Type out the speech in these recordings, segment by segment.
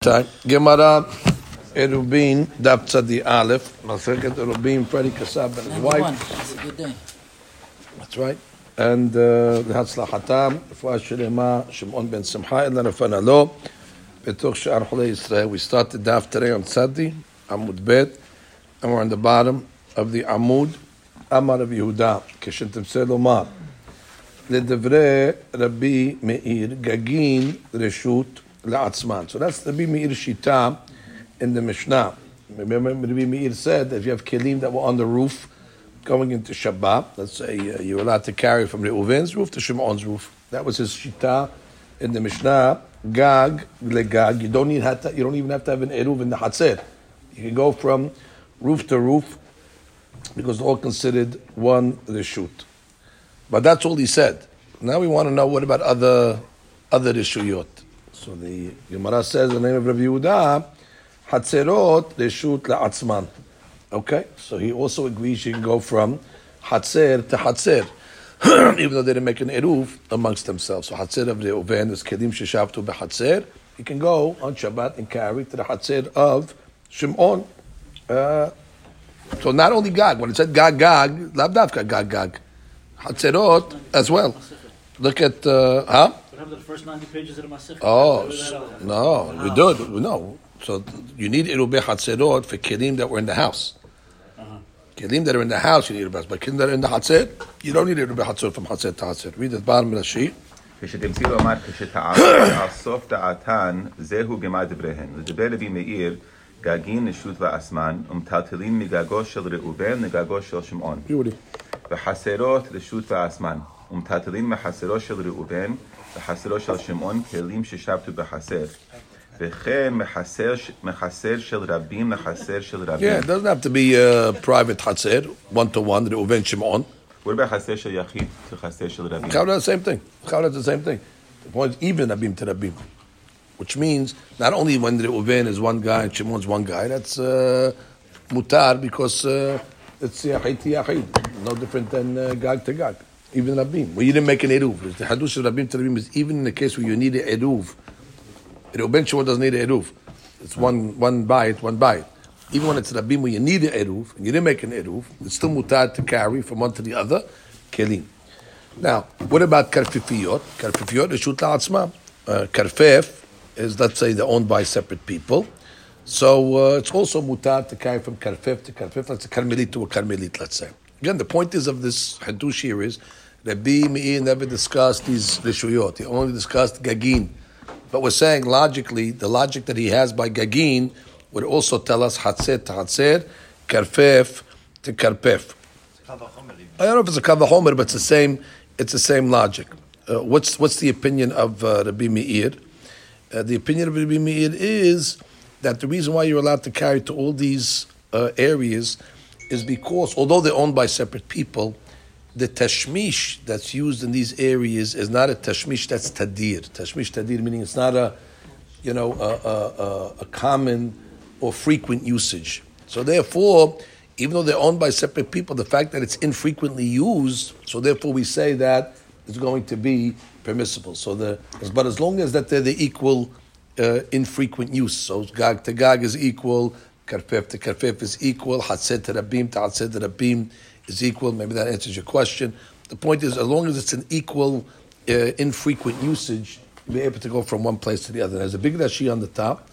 time. Gemara Erubin Daf Tzadi Aleph Masechet Erubin Freddie Kasab and his Number one. wife. That's a good day. That's right. And uh, להצלחתם, רפואה שלמה, שמעון בן שמחה, אלא נפנה לו, בתוך שאר חולי ישראל. We started Daf today on Tzadi, Amud Bet, and we're on the bottom of the Amud, אמר רבי יהודה, כשתרצה לומר, לדברי רבי מאיר, גגין רשות la'atzman. So that's the Meir Shita in the Mishnah. Remember, Rabbi Meir said that if you have kelim that were on the roof going into Shabbat, let's say uh, you're allowed to carry from Reuven's roof to Shimon's roof. That was his Shita in the Mishnah. Gag legag. You don't need you don't even have to have an eruv in the hatzir. You can go from roof to roof because they're all considered one reshut. But that's all he said. Now we want to know what about other other reshuyot. So the Gemara says the name of Rabbi Yehuda, Hatzerot reshut la'atzman. Okay, so he also agrees you can go from Hatzer to Hatzer, even though they didn't make an eruv amongst themselves. So Hatzer of the Reuven is kedim sheshavtu beHatzer. He can go on Shabbat and carry to the Hatzer of Shimon. Uh, so not only Gag, when it said Gag Gag, Labdavka Gag Gag, Hatzerot as well. Look at uh, huh? What happened to the first 90 pages of the Masif? Oh no, we do it. No, so you need irubeh hatzerot for kelim that were in the house. Kelim that are in the house, you need irubeh. But kelim that are in the hatzer, you don't need irubeh hatzerot from hatzer to hatzer. Read the bottom of the sheet. כשתמציא לומר כשתאסוף דעתן, זהו גמר דבריהן. לדבר רבי מאיר, גגין נשות ואסמן, ומטלטלין מגגו של ראובן לגגו של שמעון. וחסרות רשות ואסמן, ומטלטלין מחסרו של ראובן וחסרו של שמעון כלים ששבתו בחסר. וכן מחסר, מחסר של רבים לחסר של רבים. Yeah, it doesn't have to be uh, private hatzer, one to one, Reuven Shimon. what about חסר של יחיד לחסר של רבים? Chavra the same thing. Chavra the same thing. The point is even Abim to Rabim. Which means not only when Reuven is one guy and Shimon's one guy, that's uh, mutar because uh, it's yachid to yachid. No different than uh, gag to gag. Even Rabim. Well, you didn't make an eruv. The hadush of Rabim to is even in the case where you need an eruv. Reuben Shimon doesn't need an eruv. It's one one bite, one bite. Even when it's Rabim where you need an eruv, and you didn't make an eruv, it's still mutar to carry from one to the other, kelim. Now, what about karfifiyot? Karfifiyot is shut la'atzma. Uh, karfef is, let's say, they're owned by separate people. So uh, it's also mutar to carry from karfef to karfef. Let's say karmelit to a karmelit, let's say. Again, the point is of this hadush here is Rabbi Meir never discussed these rishuyot. He only discussed gagin. But we're saying logically, the logic that he has by gagin would also tell us hatzer to hatzer, karfef to karpef. I don't know if it's a kavahomer, but it's the same. It's the same logic. Uh, what's what's the opinion of uh, Rabbi Meir? Uh, the opinion of Rabbi Meir is that the reason why you're allowed to carry to all these uh, areas is because although they're owned by separate people, the tashmish that's used in these areas is not a tashmish that's tadir. Tashmish tadir meaning it's not a you know a, a, a, common or frequent usage. So therefore, even though they're owned by separate people, the fact that it's infrequently used, so therefore we say that it's going to be permissible. So the but as long as that they're the equal uh, infrequent use, so gag to gag is equal, karfef to karfef is equal, hatzed to rabim to hatzed to rabim is equal. Maybe that answers your question. The point is, as long as it's an equal, uh, infrequent usage, you'll be able to go from one place to the other. There's a big Rashi on the top.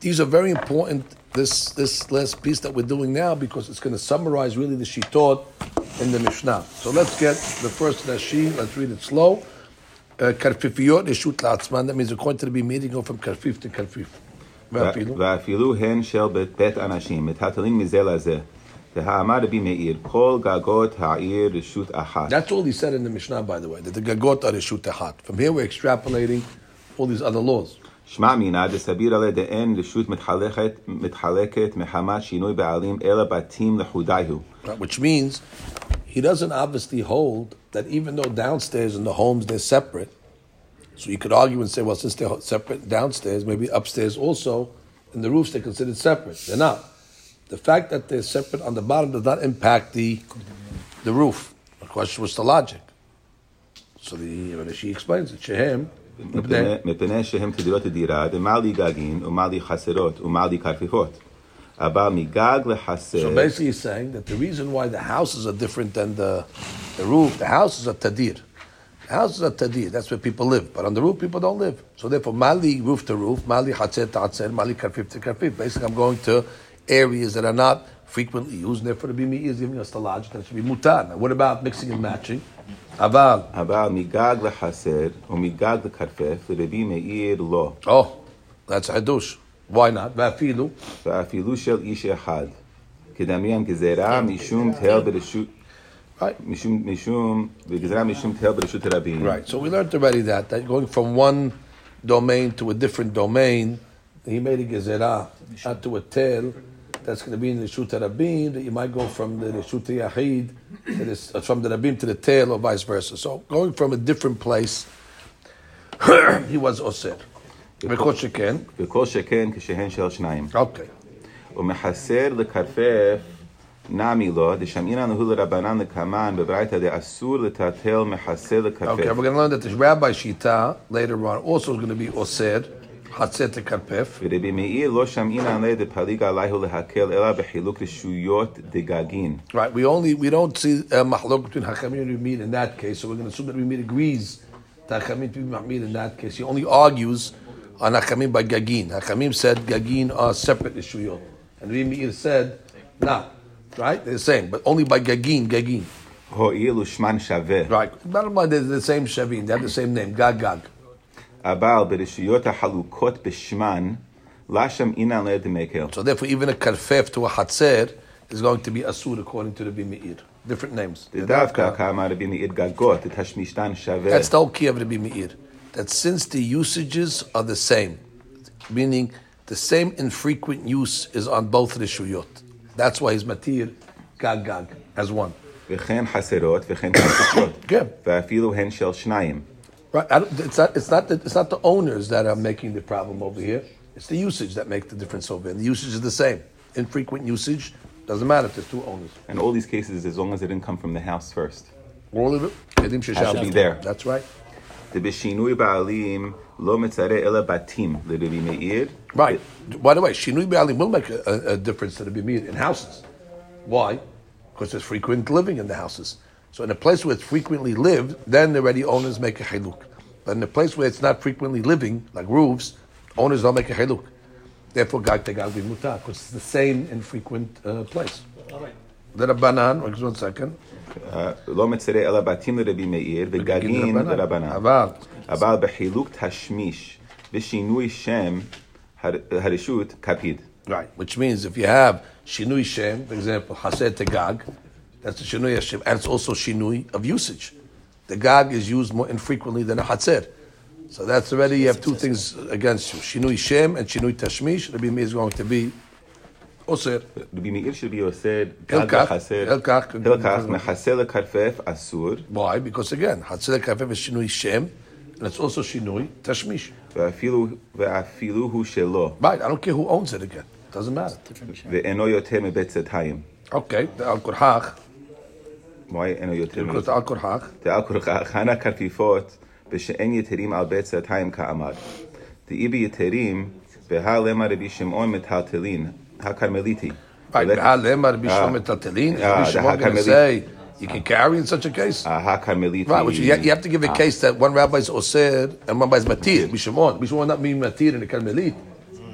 These are very important. This this last piece that we're doing now because it's going to summarize really the shitot in the Mishnah. So let's get the first Rashi. Let's read it slow. Uh, karfifiyot yeshut la'atzman. That means according to the meeting, go from karfif to karfif. hen shel bet בית אנשים, מתהתלים mizel לזה. והאמר רבי מאיר, כל גגות העיר רשות אחת. That's all he said in the Mishnah, by the way, that the gagot are reshut achat. From here, we're extrapolating all these other laws. שמע מינא דסביר עלי דאין רשות מתחלקת, מתחלקת מחמת שינוי בעלים, אלא בתים לחודיהו. Right, Which means he doesn't obviously hold that even though downstairs in the homes they're separate, so you could argue and say, well, since they're separate downstairs, maybe upstairs also, in the roofs they're considered separate. They're not. The fact that they're separate on the bottom does not impact the the roof. The question was the logic. So the she explains it. Shehem מפני- מפני שהם תדירות הדירה, דמה לי גגין, ומה לי חסרות, ומה לי כרפיפות. אבל מגג לחסר, So basically, he's saying that the reason why the houses are different than the, the roof, the houses are tadir. The houses are tadir. That's where people live. But on the roof, people don't live. So therefore, mali roof to roof, mali hatzet to hatzet, mali karfif to karfif. Basically, I'm going to areas that are not frequently used. And therefore, the bimi is giving us the logic that it should be mutar. Now, what about mixing and matching? Aval. אבל מגג לחסר, ומגג לכרפף, לרבי מאיר לא, Oh, that's hadush. Why not? Vafilu. ואפילו של איש אחד. כדמיין גזירה משום תל ברשות, Right. משום, משום, וגזירה משום תל ברשות הרבים. Right. So we learned already that that going from one domain to a different domain, he made a gezerah not to a tail. That's going to be in the Rishut Rabin. That you might go from the Rishut Yahid to this, uh, from the Rabin to the tail, or vice versa. So going from a different place, he was osir. Because you can. וכל שכן כשהן של שניים. Okay. ומחסר לכרפף נמי לו, דשמעינן הוא לרבנן לקמן בברייתא דאסור לטלטל מחסר Okay. לכרפף. We're going to learn that the Rabbi Shita later on also is going to be osir, hatzet karpef. ורבי מאיר לא שמעינן לה דפליג עליהו להקל אלא בחילוק רשויות דגגין. Right, we only we don't see a mahlok between Hachamim and Ramid in that case, so we're going to assume that Ramid agrees that Hachamim to be Mahmid in that case. He only argues on Hachamim by Gagin. Hachamim said Gagin are separate ishuyot, and Ramid said nah. Right, they're the same, but only by Gagin, Gagin. הואיל ושמן שווה. Right, bottom line, they're the same Shavin, they have the same name, Gag Gag. So therefore, even a karfef to a hatzer is going to be asur according to the Bimeir. Different names. דווקא כאמר רבי מאיר גגות, תשמישתן שווה. That's the whole key of Rabbi Meir. That since the usages are the same, meaning the same infrequent use is on both rishuyot. That's why he's matir gag gag as one. וכן חסרות וכן כרטיסות. כן. ואפילו הן של שניים. Right. it's not. It's not. The, it's not the owners that are making the problem over here. It's the usage that makes the difference over here. And the usage is the same. Infrequent usage doesn't matter if there's two owners. And all these cases, as long as they didn't come from the house first. All of it. Edim should be there. That's right. Right. By the way, shinui ba'alim will make a, a, a difference to the bimir in houses. Why? Because there's frequent living in the houses. So in a place where it's frequently lived, then already owners make a haluk. But in a place where it's not frequently living, like roofs, owners don't make a haluk. Therefore, gag tegag mutar, because it's the same infrequent uh, place. All right. The Rabbanan, wait just one second. אה, לא מצרה אלא בתים לרבי מאיר וגגין לרבנן. אבל, אבל בחילוק תשמיש ושינוי שם הר- הרשות קפיד. right, which means if you have Shinui Shem, for example, Hased Tegag, that's a Shinui Hashem, and it's also Shinui of usage. The Gag is used more infrequently than a Hatzer. So that's already, you have two things against you. Shinui Shem and Shinui Tashmish. Rabbi Meir is going to be Osir. רבי מאיר שבי עושה גג הלקח, וחסר. הלקח. הלקח מחסר לכרפף אסור Why? Because again, Hatzer Kafef is Shinui Shem, and it's also Shinui Tashmish. ואפילו, ואפילו הוא שלו Right, I don't care who owns it again. Doesn't matter. ואינו יותר מבית צאתיים. Okay, the Al Kurhach, why אינו יותר because the Al Kurhach, דעל כורכך, הנה כרטיפות ושאין יתרים על בית צאתיים כאמר. דאי ביתרים, והלמה רבי שמעון מטלטלין, הכרמליטי. Right, Let- Behal Lemar, Rabbi Ah. Shlomo Tatalin. Ah, Rabbi the Shimon going to Hakameli. say you can carry in such a case. הכרמליטי. Right, which you, you have to give a case that one rabbi is Osir and one rabbi is Matir. Rabbi Shimon. Rabbi Shimon not mean Matir in the Karmelit.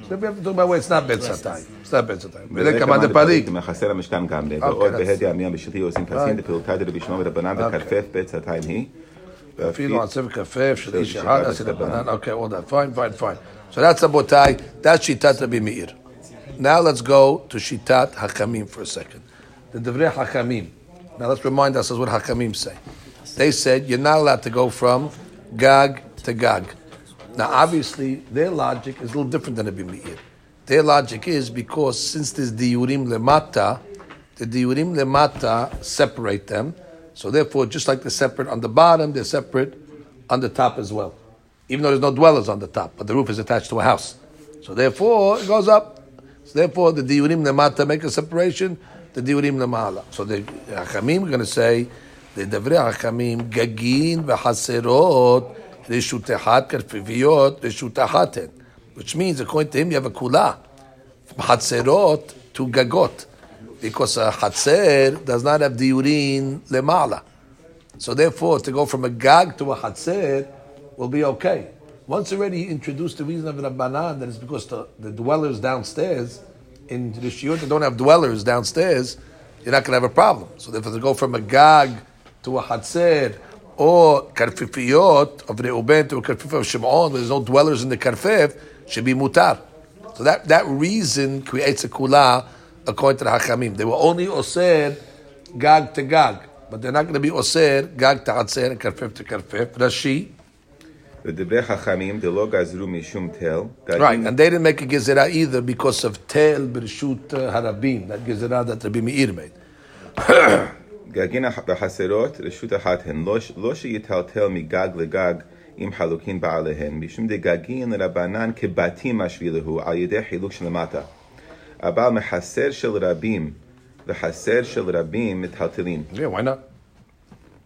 So we have to talk about where it's not Ben Satay. It's not Ben Satay. וזה Come on, the דפליג, Parik. מחסר המשכן גם לב, אוקיי, ועוד אז- בהדי עמיין בשלטי עושים כסין, דפילותא דרבי שמעון ורבנן אוקיי. וכרפף בית צאתיים היא. אפילו על ספר כפף של איש של אחד, איש עשי אחד, לבנן. Okay, all that. Fine, fine, fine. So that's Abotai. That's Shitat Rabbi Meir. Now let's go to Shitat Hakamim for a second. The Devrei Hakamim. Now let's remind ourselves what Hakamim say. They said you're not allowed to go from Gag to Gag. Now, obviously, their logic is a little different than Rabbi Meir. Their logic is because since there's diurim lemata, the diurim lemata separate them. So therefore, just like they're separate on the bottom, they're separate on the top as well. Even though there's no dwellers on the top, but the roof is attached to a house. So therefore, it goes up. So therefore, the diurim lemata make a separation. The diurim lemala. So the Hachamim are going to say the Devrei Hachamim gagin v'haserot which means according to him you have a kula from hatzerot to gagot, because a hatzer does not have diurin lemala. So therefore, to go from a gag to a hatzer will be okay. Once already he introduced the reason of Rabbanan that is because the, the dwellers downstairs in the shiur that don't have dwellers downstairs, you're not going to have a problem. So therefore, to go from a gag to a hatzer or karfifiyot of Reuben to a karfif of Shimon, there's no dwellers in the karfif, should be mutar. So that, that reason creates a kula according to the Hachamim. They were only osir gag to gag, but they're not going to be osir gag to atzer and karfif to karfif. Rashi. Right, and they didn't make a gezerah either because of tel brishut harabim, that gezerah that Rabbi Meir made. גגין בחסרות רשות אחת הן, לא, לא שיטלטל מגג לגג עם חלוקין בעליהן, משום דגגין לרבנן כבתים משבילהו על ידי חילוק שלמטה. אבל מחסר של רבים וחסר של רבים מטלטלין. Yeah, why not?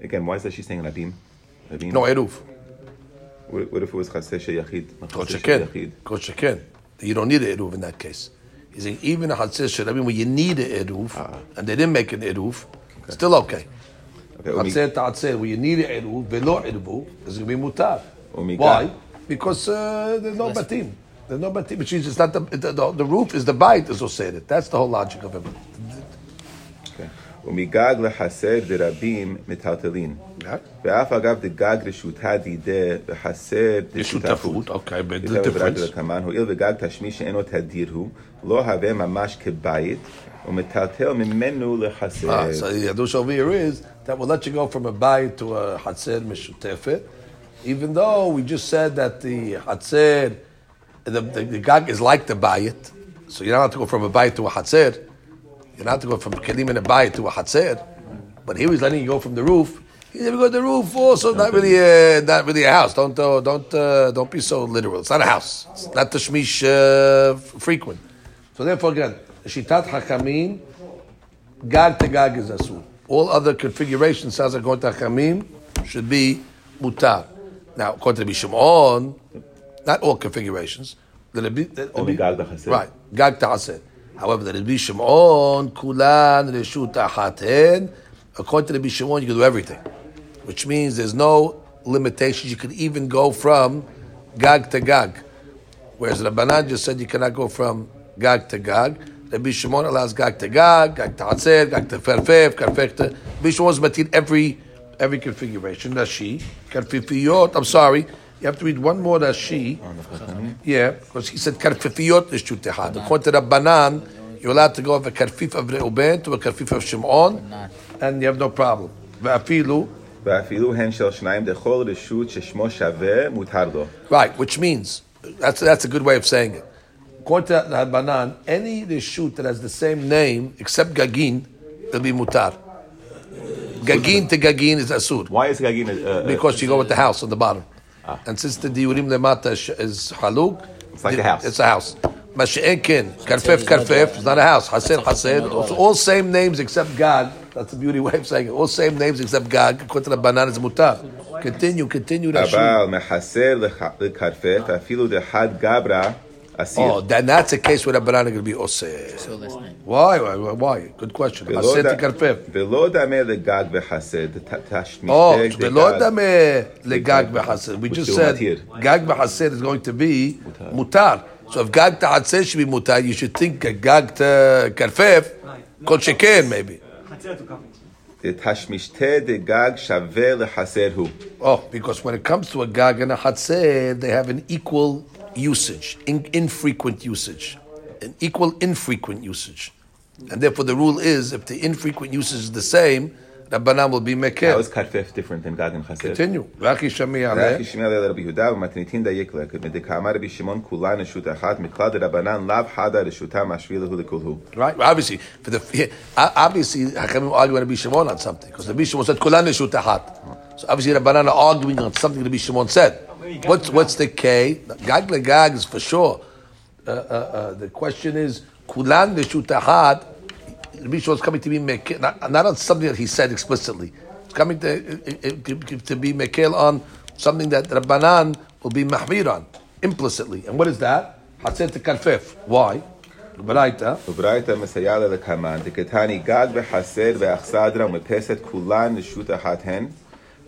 Again, why is that she saying רבים? רבים? No, eruv. What, if it was חסר של יחיד? חסר של sheken. יחיד. Kol sheken. You don't need eruv in that case. He's saying even a hatzir sharabim where you need an eruv, and they didn't make an eruv, still okay. Okay, ומ- Hatzir to hatzir where you need an eruv, velo eruv, is going to be mutar. Umigad. Why? Because uh, there's no batim. There's no batim. Which means it's not the, the, the, the roof is the bite is oseret. That's the whole logic of it. Okay. ומגג לחסר דרבים מטלטלין. Right? ואף אגב דגג רשותה דידה וחסר שותפות, אוקיי, but the יותר difference. דלקמן, הואיל וגג תשמיש שאינו תדיר הוא, לא הווה ממש כבית, ומטלטל ממנו לחסר. Ah, so the Yadush over here is that will let you go from a bayit to a Hatzer Meshutefet, even though we just said that the Hatzer, the, the, the Gag is like the bayit, so you don't have to go from a bayit to a Hatzer. You don't have to go from Kelim in a bayit to a Hatzer. But here he's letting you go from the roof. He's never go to the roof also, not really, uh, not really a house. Don't, uh, don't, uh, don't be so literal. It's not a house. It's not the Shmish uh, frequent. So therefore, again, Shitat Hakamim, Gag to Gag is Asur. All other configurations, sounds like going to Hakamim, should be Mutar. Now, according to Shimon, not all configurations. The Rabbi, the, Only Gag to Right, Gag to Hased. However, the Rabbi Shimon, Kulan, Reshut Ahaten, according to Rabbi Shimon, you can do everything. Which means there's no limitations. You could even go from Gag to Gag. Whereas Rabbanan just said you cannot go from Gag to Gag. Rabbi Shimon allows gag to gag, gag to hatzer, gag to ferfef, karfech to. Rabbi Shimon's matin every every configuration. Rashi, karfifiyot. I'm sorry. You have to read one more Rashi. Yeah, because he said karfifiyot is shutehad. According to Rabbanan, you're allowed to go of a karfif of Reuben to a karfif of Shimon, and you have no problem. Ve'afilu. ואפילו הן של שניים דכל רשות ששמו שווה מותר לו. Right, which means, that's, that's a good way of saying it according to the any reshut that has the same name except Gagin will be mutar. Gagin to Gagin is asur. Why is Gagin? Uh, uh because you go with the uh, house on the bottom, ah. and since the diurim lemata is haluk, it's like a house. It's a house. Masha'ekin, Karfef, Karfef, it's not a house. Hasid, Hasid, all same names except God. That's the beauty way of saying it. All same names except God. Kotra banan is mutar. Continue, continue. Abal, mehaser, the karfef, afilu, the had gabra. Asir. Oh, then that's a case where Rabbanan is going to be oh, osir. So listening. Why? Why? Why? Good question. Hasid tikarfef. Velo dameh legag v'hasid tashmisteg. Oh, velo dameh legag v'hasid. We just said gag v'hasid is going to be mutar. So if gag ta'atzeh should be mutar, you should think gag tikarfef, kol sheken maybe. Oh, because when it comes to a gag and a hatzer, they have an equal usage, in, infrequent usage, and equal infrequent usage. And therefore, the rule is if the infrequent usage is the same, Rabbanam will be Mekel. How is Karfef different than Gag and Chassid? Continue. Raki Shemi Aleh. Raki Shemi Aleh Rabbi Yehuda v'matnitin dayik lek. Medekama Rabbi Shimon kula neshut achat miklad Rabbanan lav hada reshuta mashvi lehu lekulhu. Right. Obviously, for the yeah, obviously Hakamim argue on Rabbi Shimon on something because Rabbi Shimon said kula neshut achat. So obviously Rabbanan are arguing on something Rabbi Shimon said. What's what's the K? Gag legag is for sure. Uh, uh, uh, the question is Kulan Neshut Ahat. Rabbi Shimon is coming to be Mekel, not, not on something that he said explicitly. It's coming to uh, uh, to, to be Mekel on something that Rabbanan will be mahmir on implicitly. And what is that? Hatzet karfef. Why? Baraita. וברייתא מסייע לה לקמן, דקתני גג וחסר ואכסדרה ומפסת כולן רשות אחת הן,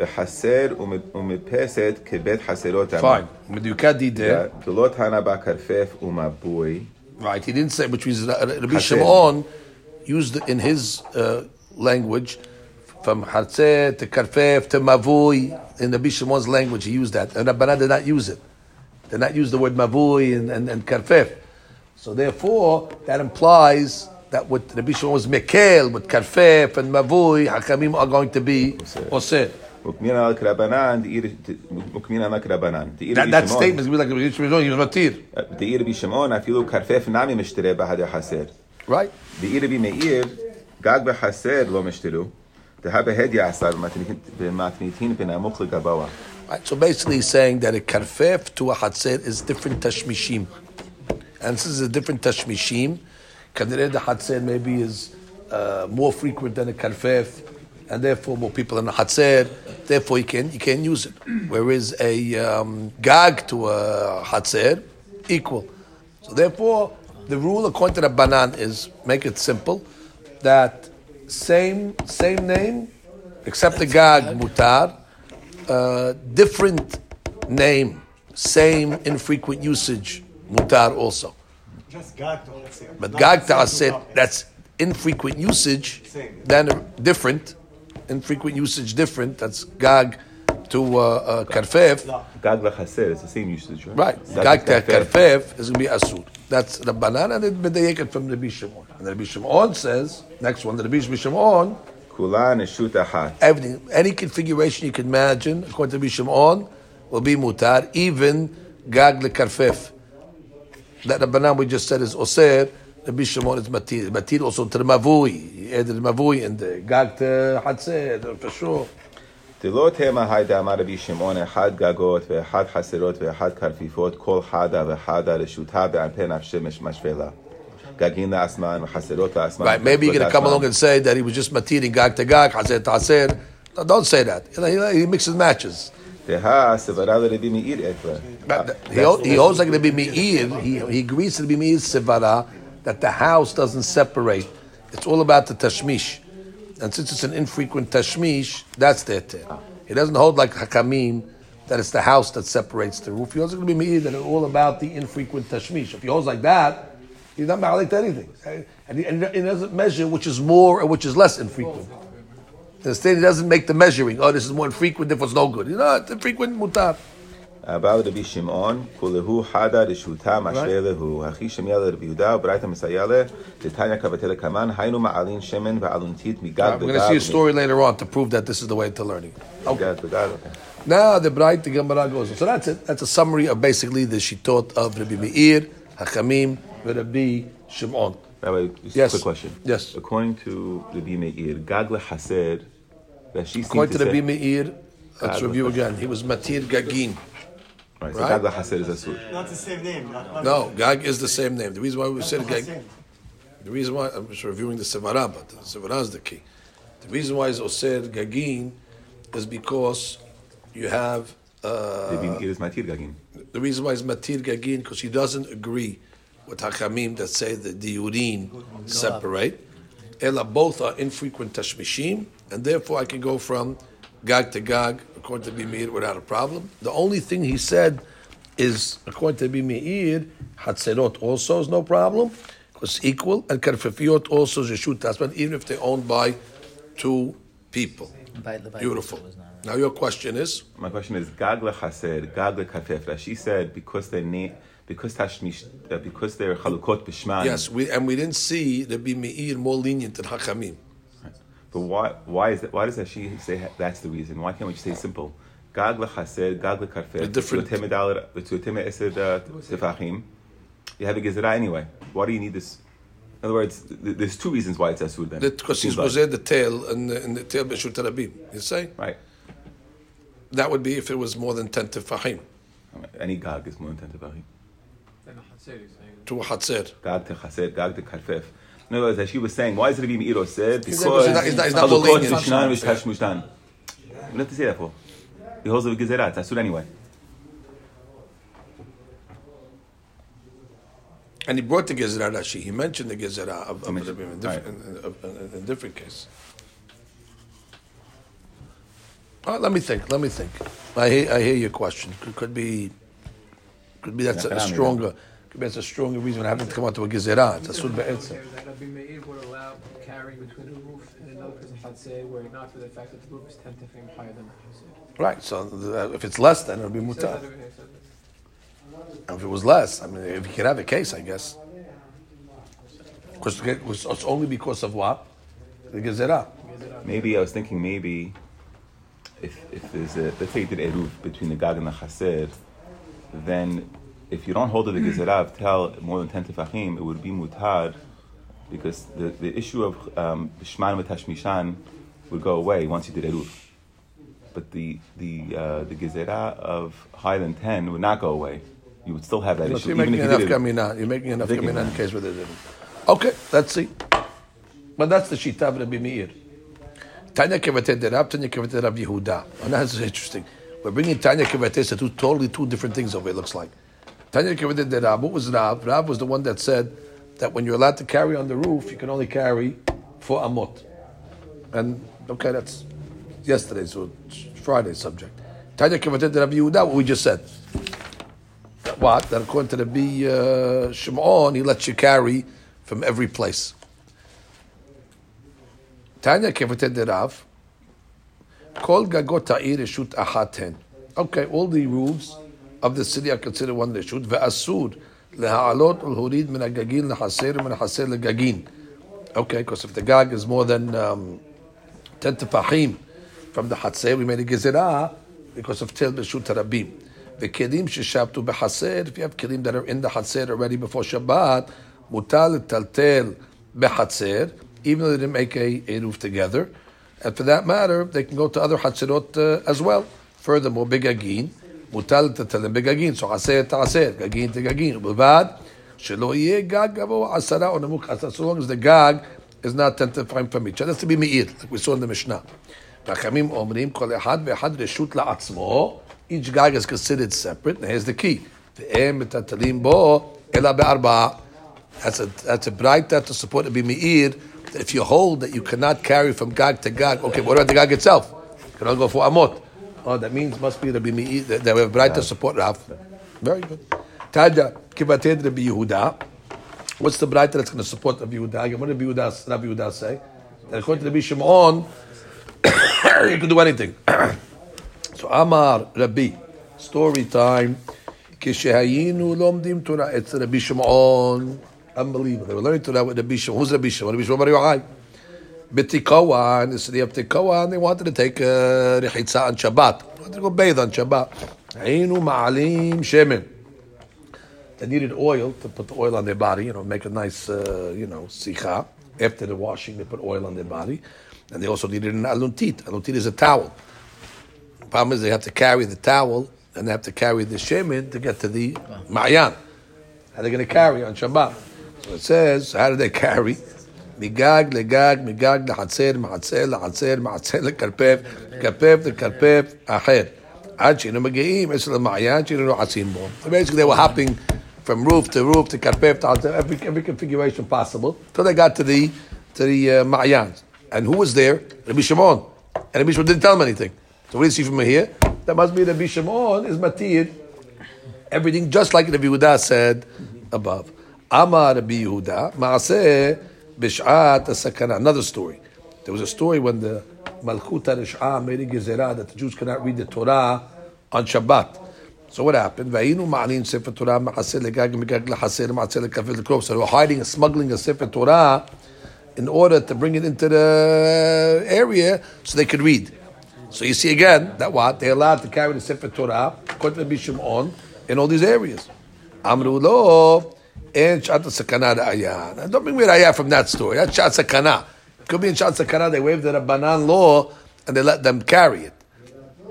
וחסר ומ- ומפסת כבית חסרות Fine. Medukadi there. ולא תנא בה כרפף ומבוי, Right. He didn't say, which means that Rabbi Hatzet. Shimon used it in his uh, language from Hatzet to Karfef to Mavui. In Rabbi Shimon's language, he used that. And Rabbanan did not use it. Did not use the word Mavui and, and, and Karfef. So therefore, that implies that what Rabbi Shimon was Mekel, with Karfef and Mavui, Hakamim are going to be Osir. That, statement is going like Rabbi Shimon, he was not tir. Uh, the Rabbi Shimon, afilu karfef nami mishtere bahad haser. Right. The Rabbi Meir, gag behaser lo mishteru. The habehed yasar matnitin ben amuch legabawa. Right, so basically he's saying that a karfef to a hatser is different tashmishim. And this is a different tashmishim, kanere the hatser maybe is uh, more frequent than a karfef and therefore more people in the hatzer. Therefore, you can you can use it. Whereas a um, gag to a hatzer equal. So therefore, the rule according to the banan is make it simple that same same name except the gag mutar uh, different name, same infrequent usage, mutar also. Just gag to Hatzir. But gag ta'asir, topic. that's infrequent usage, Same. then different, Infrequent frequent usage different. That's Gag to uh, uh, Karfef. Gag lechaser. is the same usage, right? Right. Gag to Karfef is going to be Asur. That's Rabbanan and the medayeket from the Shimon. And the Shimon says, next one, Rabbi Shimon. Kulan eshut Everything, any configuration you can imagine, according to Rabbi Shimon, will be mutar, even Gag lekarfef. That Rabbanan we just said is osir. Rabbi Shimon is matir. Matir also to the mavui. He added the mavui and the gag to hatzer, for sure. דלא תמה היידה אמר רבי שמעון אחד גגות ואחד חסרות ואחד כרפיפות כל חדה וחדה רשותה בענפי נפשי משווה גגין לעצמן וחסרות לעצמן. Right, maybe you're going to come along and say that he was just matiring gag to gag, hatzer to hatzer. No, don't say that. You know, he, he mixes matches. דהה סברה לרבי מאיר אתלה. But he, he holds like Rabbi Meir. He, he agrees to Rabbi Meir's sevara that the house doesn't separate. It's all about the tashmish, and since it's an infrequent tashmish, that's their ter. He doesn't hold like hakamim that it's the house that separates the roof. He holds like Rabbi Meir that it's all about the infrequent tashmish. If he holds like that, he's not malik to anything, and he, and he doesn't measure which is more and which is less infrequent. Instead, he doesn't make the measuring. Oh, this is more infrequent, therefore it's no good. You know, it's infrequent mutar. אבל רבי שמעון, כולהו חדה רשותה משווה להו. הכי שמיה לרבי יהודה, וברייתא מסייע לה, דתניא כבתי לקמן, היינו מעלין שמן ועלונתית מגג I'm going to see a story later on to prove that this is the way to learning. מגג בגג. Now the bright the Gemara goes. on. So that's it. That's a summary of basically the shitot of Rabbi Meir, Hakamim, Rabbi Shimon. Rabbi, just Yes. a quick question. Yes. According to Rabbi Meir, gag lechaser, that she seemed According to to Rabbi say, Meir, let's Gag review again. He was Matir Gagin. right, so Right. gag lechaser is asur. Not the same name. Not, not No, Gag is the same name. The reason why we said Gag, Hatzir. the reason why I'm just reviewing the Sevara, but the Sevara is the key. The reason why it's Oser Gagin is because you have. Uh, Rabbi Meir is matir gagin. The reason why it's matir gagin because he doesn't agree with hakamim that say that the urine separate. Ella both are infrequent tashmishim, and therefore I can go from gag to gag according to Bimir without a problem. The only thing he said is according to Bimir, hatzerot also is no problem because equal, and karfefiot also is a shoot tasman even if they're owned by two people. By the- by Beautiful. was right. Now your question is. My question is gag lechaser, gag lekafef. That she said because they name, because tashmish, uh, because they're halukot b'shman. Yes, we, and we didn't see Rabbi Meir more lenient than Hakamim. But why? Why is that? Why does that she say that's the reason? Why can't we just say simple? Gag lechaser, gag lekafef. The different- V'tuateme esed uh, tefachim. You have a gezerah anyway. Why do you need this? In other words, there's two reasons why it's asur then. Because he Seems like. the tail and the, and the tail b'shur tarabim. You say right. that would be if it was more than ten tefahim Any gag is more than ten tefachim. to a hatzer. Gag techaser, gag tekarfef. In words, as she was saying, why is it Meir said? He's Because not- he's not- he's not more chalukot lenient. b'shnan v'shtash mushtan. We don't have to say that for. He holds the gezerah. It's asur anyway. And he brought the Gezerah Rashi. He mentioned the Gezerah of, of, Rabbi in, different, in, of- in, in a different case. Right, let me think. Let me think. I hear, I hear your question. Could, could be, could be that's a, a stronger, be that's a stronger reason having to come out to a Gezerah. It's a sud There be'etzem. that Rabbi Meir would allow carrying between a roof and another piece of chatzeh, were it not for the fact that the roof is ten tefim higher than the chatzeh. Right. So the, uh, if it's less, then it'll be Says that mutar. over here, says that. If it was less, I mean, if you could have a case, I guess. Because it's only because of what the Gezerah. Maybe I was thinking maybe if, if there's a let's say you did eruv between the gag and the chaser, then if you don't hold it the gezerah of tel more than ten tefachim, it would be mutar because the, the issue of um, shman v'tashmishan would go away once you did eruv. But the the uh, the gezerah of higher than ten would not go away. You would still have that So issue you're making you enough kamina. You're making enough kamina in case where they didn't. Okay, let's see. But that's the shita of Rabbi Meir. Tanya Kevatet de Rab, Tanya Kevatet Rav Yehuda. And that's interesting. We're bringing Tanya Kevatet to two totally two different things over. It looks like Tanya Kevatet de Rab. What was Rab? Rab was the one that said that when you're allowed to carry on the roof, you can only carry four amot. And okay, that's yesterday's so Friday's subject. Tanya de Rav Yehuda. What we just said. That what? That according to the B uh, Shimon, he lets you carry from every place. Tanya de Rav. Kol gagot ha'ir reshut achaten. Okay, all the roofs of the city are considered one reshut. Ve'asur leha'alot ulhurid min ha'gagin lehaser min haser legagin. Okay, because if the gag is more than um, 10 tefachim from the hatzer, we made a gezerah because of tel b'shut harabim. Kelim sheshabtu b'haser, if you have kelim that are in the hatzer already before Shabbat, mutal taltel b'hatzer, even though they didn't make a, roof together. And for that matter, they can go to other hatzerot uh, as well. Furthermore, begagin, mutal taltelim begagin, so haser to haser, gagin to gagin. B'vad, שלא יהיה גג גבוה עשרה או נמוך עשרה, so long as the gag is not 10 תפרים from each. That's to be מאיר, like we saw in the Mishnah. חכמים אומרים, כל אחד ואחד רשות לעצמו, each gag is considered separate, and here's the key, והם מטלטלים בו, אלא בארבעה. That's a, that's a braita to support it be meir. If you hold that you cannot carry from gag to gag, okay, what about the gag itself? You cannot go for amot. Oh, that means must be Rabbi Meir, that that we have braita to support Rav. Very good. Taja, kibated Rabbi Yehuda. What's the braita that's going to support Rabbi Yehuda? What did Rabbi Yehuda, Rabbi Yehuda say? That according to Rabbi Shimon, you can do anything. so Amar Rabbi, story time. כשהיינו לומדים תורה אצל רבי שמעון, unbelievable, they were learning Torah with Rabbi Shimon. Who's Rabbi Shimon? Rabbi Shimon Bar Yochai. Betikoa, in the city of Tekoa, and they wanted to take uh, Rechitza on Shabbat. They wanted to go bathe on Shabbat. Ainu ma'alim shemen. They needed oil to put the oil on their body, you know, make a nice, uh, you know, sikha. After the washing, they put oil on their body. And they also needed an aluntit. Aluntit is a towel. The problem is they have to carry the towel and they have to carry the shemen to get to the ma'yan. How are they going to carry on Shabbat? So it says, how do they carry? מגג לגג, מגג לחצר, מחצר לחצר, מחצר לכרפף, כרפף לכרפף אחר. עד שהיינו מגיעים אצל המעיין שהיינו לוחצים בו. So basically they were hopping from roof to roof to כרפף, to חצר, every, every configuration possible, till they got to the, to the uh, מעיין. And who was there? Rabbi Shimon. And Rabbi Shimon didn't tell him anything. So what do you see from here? That must be Rabbi Shimon is matir everything just like Rabbi Yehuda said above. Amar Rabbi Yehuda, Maaseh Bish'at Sakana. Another story. There was a story when the Malchut HaRish'ah made a gezerah that the Jews cannot read the Torah on Shabbat. So what happened? Vayinu ma'alin Sefer Torah ma'aseh legag megag ma'aseh lekafir. So they were hiding and smuggling a Sefer Torah in order to bring it into the area so they could read. So you see again that what they're allowed to carry the Sefer Torah, according to Shimon, in all these areas. Amru lo and shat sakana ayan. Don't bring me an ayah from that story. That's shat sakana. Could be in shat sakana they waived the Rabbanan law and they let them carry it.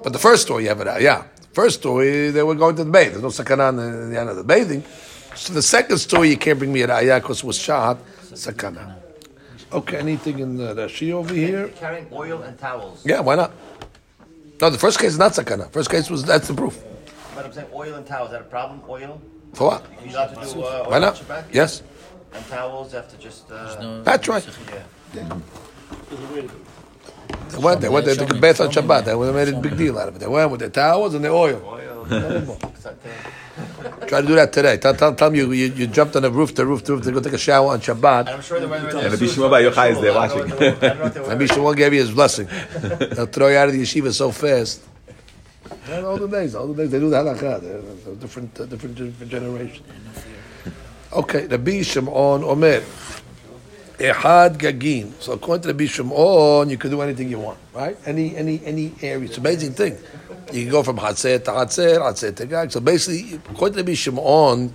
But the first story you have it ayah. First story they were going to the bathe. There's no sakana in the end of the bathing. So the second story you can't bring me an ayah because it was shat sakana. Okay, anything in the Rashi over here? Carrying oil and towels. Yeah, why not? No, the first case is not sakana. First case was that's the proof. But I'm saying oil and towels, is that a problem? Oil? For what? You allowed to do uh, Why not? Yes, And towels have to just. Uh, that's right. yeah. They went. They went. They took a bath on Shabbat. They made a big deal out of it. They went with their towels and their oil. Try to do that today. Tell, tell, tell them you, you, you jumped on the roof to roof to roof to go take a shower on Shabbat. And I'm sure they went to the weather. And Rabbi Shimon Bar Yochai is there watching. Maybe Shimon gave you his blessing. They'll throw you out of the yeshiva so fast. All the days, all the days, they do the halakha. They're different, uh, different, different generation. Okay, Rabbi Shimon Omer. Ehad Gagin. So according to Rabbi Shimon, you can do anything you want, right? Any, any, any area. It's an amazing thing. You can go from Hatzer to Hatzer, Hatzer to Gag. So basically, according to Rabbi Shimon,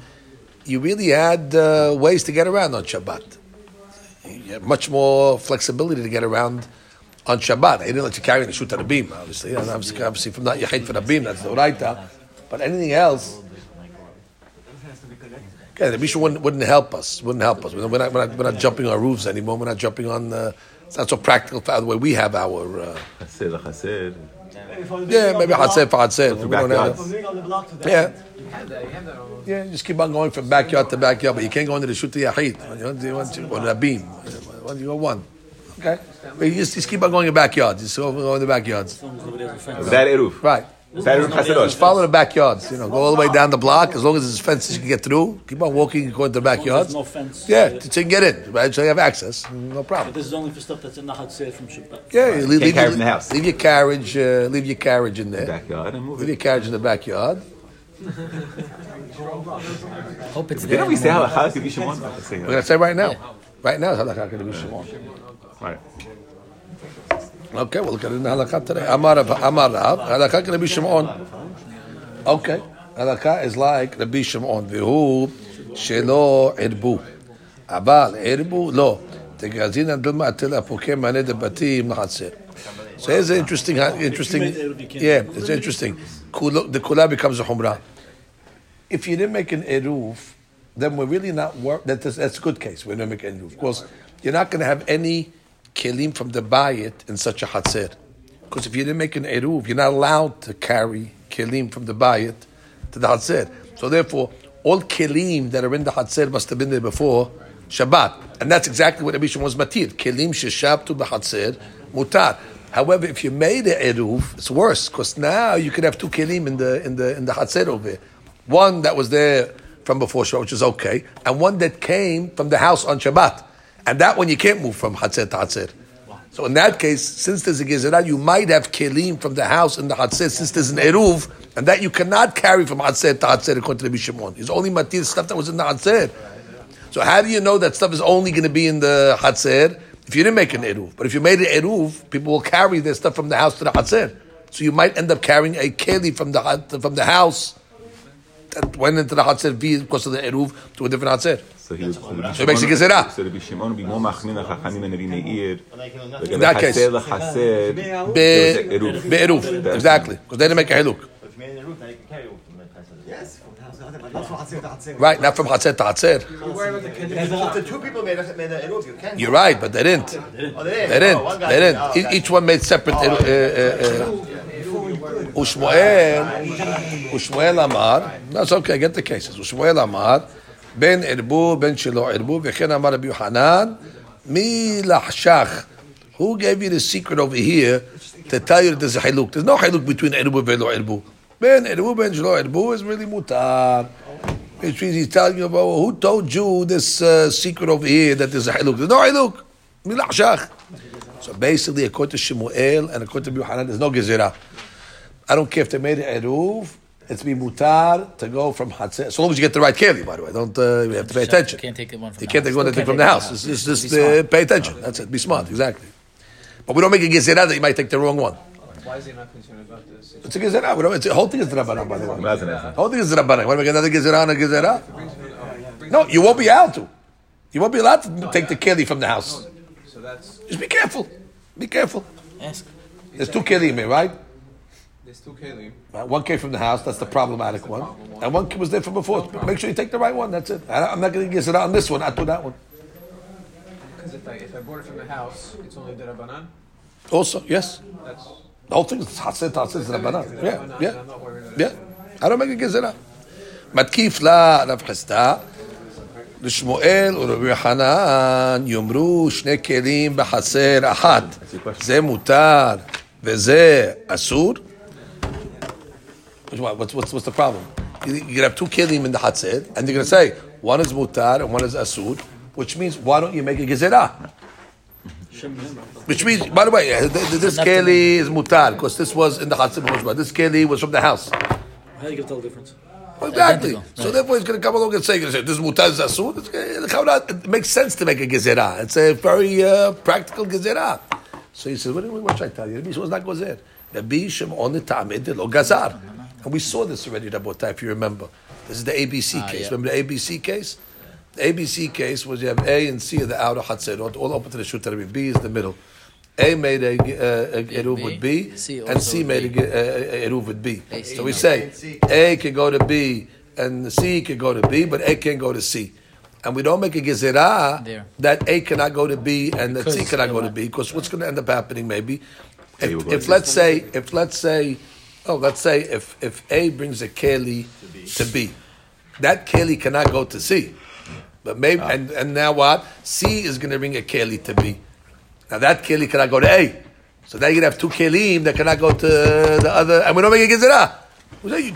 you really had uh, ways to get around on Shabbat you have much more flexibility to get around on Shabbat. He didn't let you carry the shoot beam, obviously. And obviously, obviously from that you hate for the beam, that's the Uraita. But anything else, okay, the Mishnah wouldn't, wouldn't help us. Wouldn't help us. We're not, we're not, we're not jumping on roofs anymore. We're not jumping on. Uh, it's not so practical for the way we have our. Uh, yeah, maybe Hatzeh for Hatzeh. We don't have- backyards. Moving on the block to the Yeah. You have that. You have that almost. Yeah, just keep on going from backyard to backyard, but you can't go into the shoot to Yahid. You want you want the beam. You go one. Okay? But you just, just keep on going in the backyards. Just go, go in the backyards. As long as nobody has a fence. That Eruv. Right. That Eruv Just follow the backyards. You know, go all the way down the block. As long as there's fences you can get through, keep on walking and going to the As long as backyards. There's no fence. Yeah, so you can get in. Right? So you have access. No But problem. this is only for stuff that's in the Hatzir from Shabbat. Yeah, you leave, Can't leave, carry your- from the house. leave your carriage. Uh, leave your carriage in there. Backyard and move Leave your carriage in the backyard. Hope it's there. Didn't we say morning. halakha to Rabbi Shimon? Let's say We're gonna say right now. Right now, is halakha going to be Shimon. Right. Okay, we'll look at it in the halakha today. Amar Rav- Amar Rav, halakha can Rabbi Shimon. Okay, halakha is like Rabbi Shimon. V'hu shelo irbu. אבל ערבו לא. תגזין על דלמה תלה פוקה מנה דבתים לחצר. So here's an interesting, interesting, If you made Eruv, you can't yeah, do it. it's interesting. Kula- The kula becomes a humrah. If you didn't make an eruv, then we're really not wor- that is, that's a good case. We're not making an eruv. Of course, you're not going to have any kelim from the bayit in such a hatzer. Because if you didn't make an eruv, you're not allowed to carry kelim from the bayit to the hatzer. So therefore, all kelim that are in the hatzer must have been there before Shabbat. And that's exactly what Rabbi Shimon was matir. Kelim sheshabtu b'hatzer mutar. However, if you made an eruv, it's worse because now you could have two kelim in the in the in the hatzer over here. One that was there from before Shabbat, which is okay, and one that came from the house on Shabbat, and that one you can't move from hatzer to hatzer. So in that case, since there's a gezerah, you might have kelim from the house in the hatzer, since there's an eruv, and that you cannot carry from hatzer to hatzer according to Shimon. It's only matir stuff that was in the hatzer. So how do you know that stuff is only going to be in the hatzer if you didn't make an eruv? But if you made an eruv, people will carry their stuff from the house to the hatzer. So you might end up carrying a keli from the from the house that went into the hatzer via because of the eruv to a different hatzer. So he would. So it makes a gezerah. So Rabbi Shimon would be more machmin chachamim and Rabbi Meir. In that case. Chassid, Be- Eruv. Be'eruv, exactly, because they didn't make a haluk. If you made in the roof, now you can carry it from the Chassid. Yes, from the house, but not from Hatzir to Hatzir. Right, not from hatzer to hatzer. We worry about the If two people made, a- made an eruv, you can. You're right, but they didn't. Oh, they didn't. They didn't. Oh, one guy They did. didn't. Oh, gotcha. Each one made separate. Uh, uh, uh, Ushmuel, Ushmuel Amar. That's okay. Get the cases. Ushmuel Amar, Ben Irbu, Ben Shilo Irbu, V'chen Amar Rabbi Yohanan, Mi Lachshach. Who gave you the secret over here to tell you that there's a haluk? There's no haluk between Irbu and Velo Irbu. Ben Irbu, Ben Shilo Irbu is really mutar. Which means he's telling you about well, who told you this uh, secret over here that there's a haluk. There's no haluk. Mi Lachshach. So basically, according to Shemuel and according to Yohanan, there's no gezerah. I don't care if they made it eruv. It's be mutar to go from hatzeh. So long as you get the right keli, by the way. Don't uh, you have to pay attention. You Can't take the one from You the can't house. take one Still from can't the take house. it It's, from it's the house. just uh, pay attention. That's it. Be smart. Exactly. But we don't make a gezerah that you might take the wrong one. Why is he not concerned about this? It's a gezerah. We don't, it's, the whole thing is rabbanan, by the way. The whole thing is rabbanan. Want to make another gezerah and a gezerah? No, you won't be allowed to. You won't be allowed to take the keli from the house. So that's Just be careful. Be careful. Ask. There's two kelim here, right? It's two kelim. Right, one came from the house. That's the problematic that's the problem one. one. And one was there from before. No Make sure you take the right one. That's it. I, am not going to get it on this one. I do that one. Because if I, if I bought it from the house, it's only derabanan. Also, yes. That's the whole thing is hasid, hasid. Yeah, yeah, yeah. I don't make a gezerah. la rav Chisda, חסדה, or rav יוחנן Yomru shne kelim בחצר ahad. Ze mutar veze asur. What- What's, what's, what's the problem? You, you can have two kelim in the Hatzir, and they're going to say one is mutar and one is asur, which means why don't you make a gezerah? Which means, by the way, uh, th- th- this keli is mutar because this was in the Hatzir before Shabbat. This keli was from the house. How do you tell the difference? Exactly. Identical, So right. therefore, he's going to come along and say, this is mutar this is asur. It's gonna- the It makes sense to make a gezerah. It's a very uh, practical gezerah. So he says, what, what should I tell you? Rabbi Shimon was not gozer. Rabbi Shimon ta'amid lo gazar. And we saw this already, Rabotai, if you remember. This is the ABC Ah, case. yeah. Remember the ABC case? The ABC case was you have A and C of the outer Hatzerot, all open to the Shut Rabbi. B is the middle. A made a, uh, a, a Eruv with B, C and C made B. a, a, a, Eruv with B. A, C, So we no. say A can go to B, and C can go to B, but A can't go to C. And we don't make a gezerah There. that A cannot go to B and that C cannot go to B. Because what's going to end up happening, maybe, if, if let's say, if let's say, oh, let's say if if A brings a keli to B, that keli cannot go to C. But maybe, and, and now what? C is going to bring a keli to B. Now that keli cannot go to A. So now to have two kelim that cannot go to the other, and we don't make a gezerah. We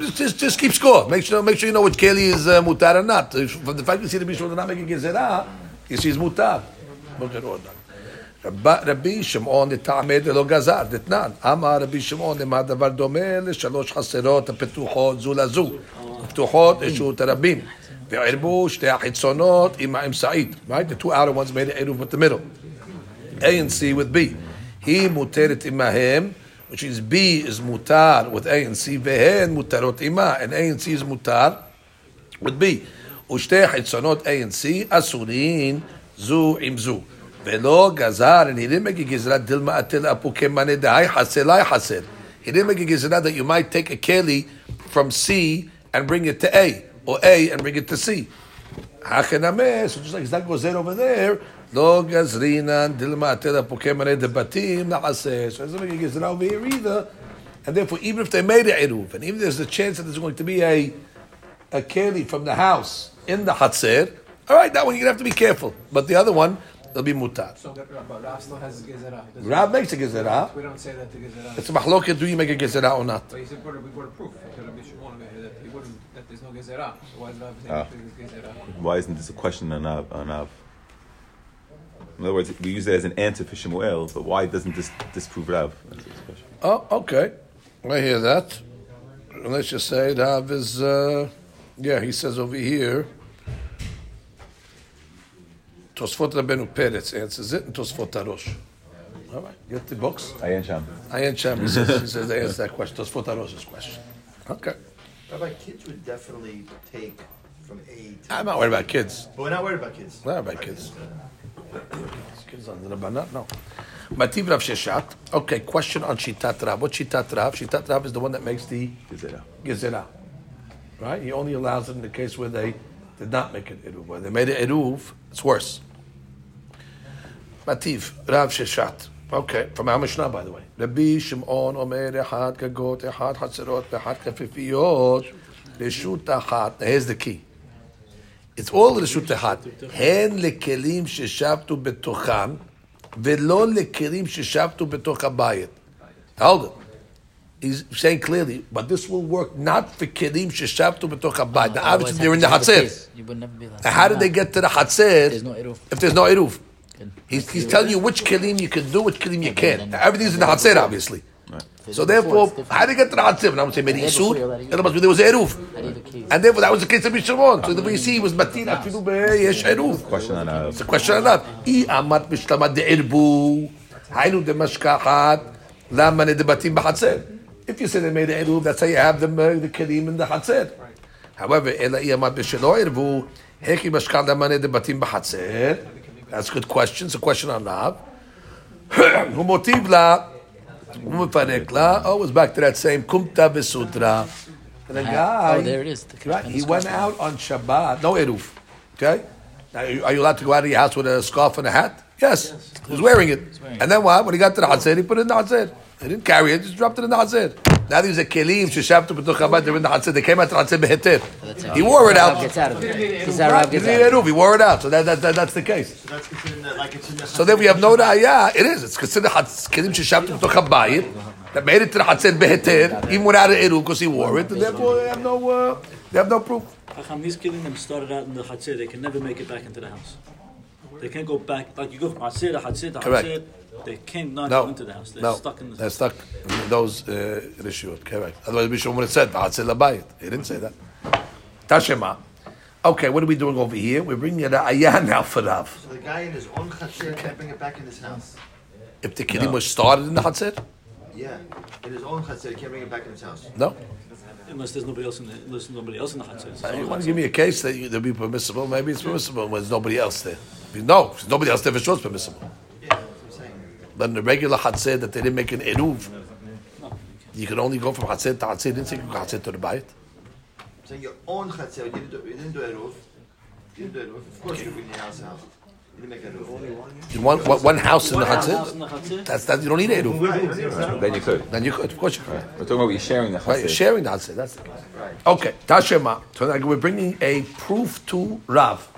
Just, just, just keep score. Make sure, make sure you know which keli is uh, mutar or not. From the fact you see the Bishop not making gezerah, you see it's mutar. Look at. רב- רבי שמעון לטעמי דלא גזר, דתנן. אמר רבי שמעון למה דבר דומה לשלוש חסרות הפתוחות זו לזו, פתוחות לרשות הרבים. וערבו שתי החיצונות עם האמצעית. Right? The two outer ones made an עירוב with the middle. A and C with B. היא מותרת עמהם, which is B is מותר with A and C, והן מותרות עמה, and A and C is מותר with B. ושתי חיצונות A and C אסורין זו עם זו. ולא גזר, and he didn't make a גזרה דילמה אתל אפו כמאנה דהי חסר לא חסר. He didn't make a גזרה that you might take a keli from C and bring it to A, or A and bring it to C. Hachenameh, so just like that goes there over there, לא גזרינן דילמה אתל אפו כמאנה דבתים נעשה. So it doesn't make a גזרה over here either. And therefore, even if they made a eruv, and even there's a chance that there's going to be a a keli from the house in the Hatzer, all right, that one you're gonna have to be careful. But the other one, it'll be mutar. So, but Rav still has gezerah. He doesn't- Rav makes a gezerah. We don't say that the gezerah. It's a mahloket. Do you make a gezerah or not? But he said, we got a proof. to Rabbi Shimon over here that he wouldn't, that there's no gezerah. So why is Rav saying Ah. that there's gezerah? Why isn't this a question on Rav? On Rav? In other words, we use it as an answer for Shemuel, but why doesn't this disprove Rav? That's the question. Oh, okay. I hear that. Let's just say Rav is. Uh, yeah, he says over here. Tosfot Rabbeinu Peretz answers it, and Tosfot Arosh. All right, get the books. Ayan Sham. Ayan Sham, he says, he says they answer that question. Tosfot Arosh's question. Okay. Rabbi, kids would definitely take from A to. I'm not worried about kids. But we're not worried about kids. Not about kids. Kids on the Rabbanat, no. Mativ Rav Sheshet. Okay, question on Shitat Rav. What Shitat Rav? Shitat Rav is the one that makes the Gezerah. Gezerah. Right? He only allows it in the case where they did not make an Eruv. When they made an Eruv, it's worse. Mativ, Rav Sheshet. Okay, from our Mishnah, by the way. Rabbi Shimon Omer Echad Kagot Echad Hatzerot Echad Kafifiyot Reshut Achat. Now here's the key. It's all Reshut Achat. Hen lekelim sheshavtu betocham ולא לכלים ששבתו בתוך הבית. Hold it. He's saying clearly, but this will work not for kelim sheshabtu b'toch habayit. Now, obviously, they're in the hatzir. How did they get to the hatzir if there's no iruf? He's, he's telling you which kelim you can do, which kelim you can't. Everything's in the Hatzer, obviously. So therefore, how did he get to the Hatzer? And I would say, made Isur, there was Eruv. And therefore, that was the case of mishlamon. So the way you see, he was Matin, Afilu Yesh Eruv. Question enough. It's a question enough. I amat mishlamad de erbu, haynu de Mashkahat, Lama de Batim Bahatzer. If you say they made Eruv, that's how you have the, uh, the kelim in the Hatzer. However, Ela I amat mishtama de Irbu, Heki Mashkahat, Lama de Batim Bahatzer. That's a good question. It's a question on love. Humotiv la, umifarek la. Oh, it's back to that same kumta v'sutra. The guy, oh, there it is. The right, he went out on Shabbat, no eruv. Okay, now, are you allowed to go out of your house with a scarf and a hat? Yes, yes. he was wearing it. Wearing and then what? When he got to the Hatzir, he put it in the Hatzir. They didn't carry it, just dropped it in the Hatzir. Now these are kelim, sheshavtu b'tuch habayit, they're in the Hatzir. They came out to the Hatzir behetir. He wore it out. gets out of it. This is how Rav He out of it. didn't He wore it out. So that, that, that, that's the case. So that's considered that, like it's in the. So then we have no raya. It is. It's considered hatz- kelim sheshavtu b'tuch habayit that made it to the Hatzir behetir, even without an eruv because he wore it, and therefore they have no, uh, they have no proof. Chacham, these killing them started out in the Hatzir, they can never make it back into the house. They can't go back, like you go from Hatzir to Hatzir to Correct. Hatzir, they can't not No, go into the house. They're no, stuck in the they're stuck in those uh, rishuyot. Correct. Otherwise, Bishop would have said "V'hatzil labayit." He didn't say that. Tashema. Okay, what are we doing over here? We're bringing a ayah now for Rav. So the guy in his own chatzir can't bring it back in his house. If the kilim was started in the Hatzir, Yeah, in his own chatzir, he can't bring it back in his house. no. unless there's nobody else in the unless there's nobody else in the Hatzir. Uh, You want to give me a case that you, that'll be permissible? Maybe it's permissible when there's nobody else there. No, if there's nobody else there, for sure it's permissible. Yeah, that's what I'm saying. But the regular Hatzir that they didn't make an eruv, you can only go from Hatzir to Hatzir. Didn't say you can go Hatzir to the Bayit. I'm saying your own chatzir, you didn't do, you didn't do a roof. You didn't do a roof. Of course you bring your house out. You didn't make a roof. Only one. You want one, one house in the One house Hatzir? in the Hatzir. That's that. You don't need eruv. Then you could. Then you could, of course you could. We're talking about you sharing the Right, you're sharing the Hatzir. That's the case. Okay, Tashema. So now we're bringing a proof to Rav.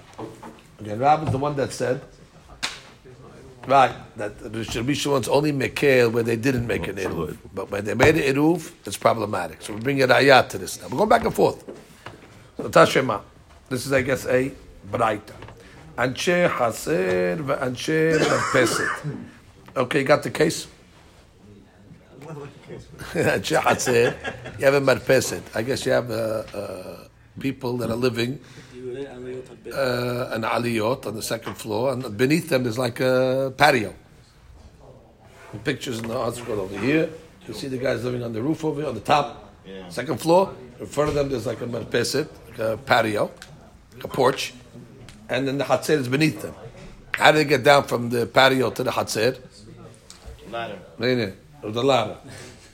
Again, Rav is the one that said, right, that the Rabbi Shimon's only mekel where they didn't make an eruv, but when they made an eruv, it's problematic. So we bring an ayat to this now. We're going back and forth. So Tashema, this is, I guess, a braita. Anshe haser ve'anshe merpeset. Okay, you got the case. Anshe haser, you have a merpeset. I guess you have uh, uh, people that are living uh, an aliyot on the second floor, and beneath them there's like a patio. The pictures in the article over here. You see the guys living on the roof over here, on the top, second floor. In front of them there's like a merpeset, like a patio, like a porch, and then the hatzir is beneath them. How do they get down from the patio to the hatzir? Ladder. No, no, with the ladder.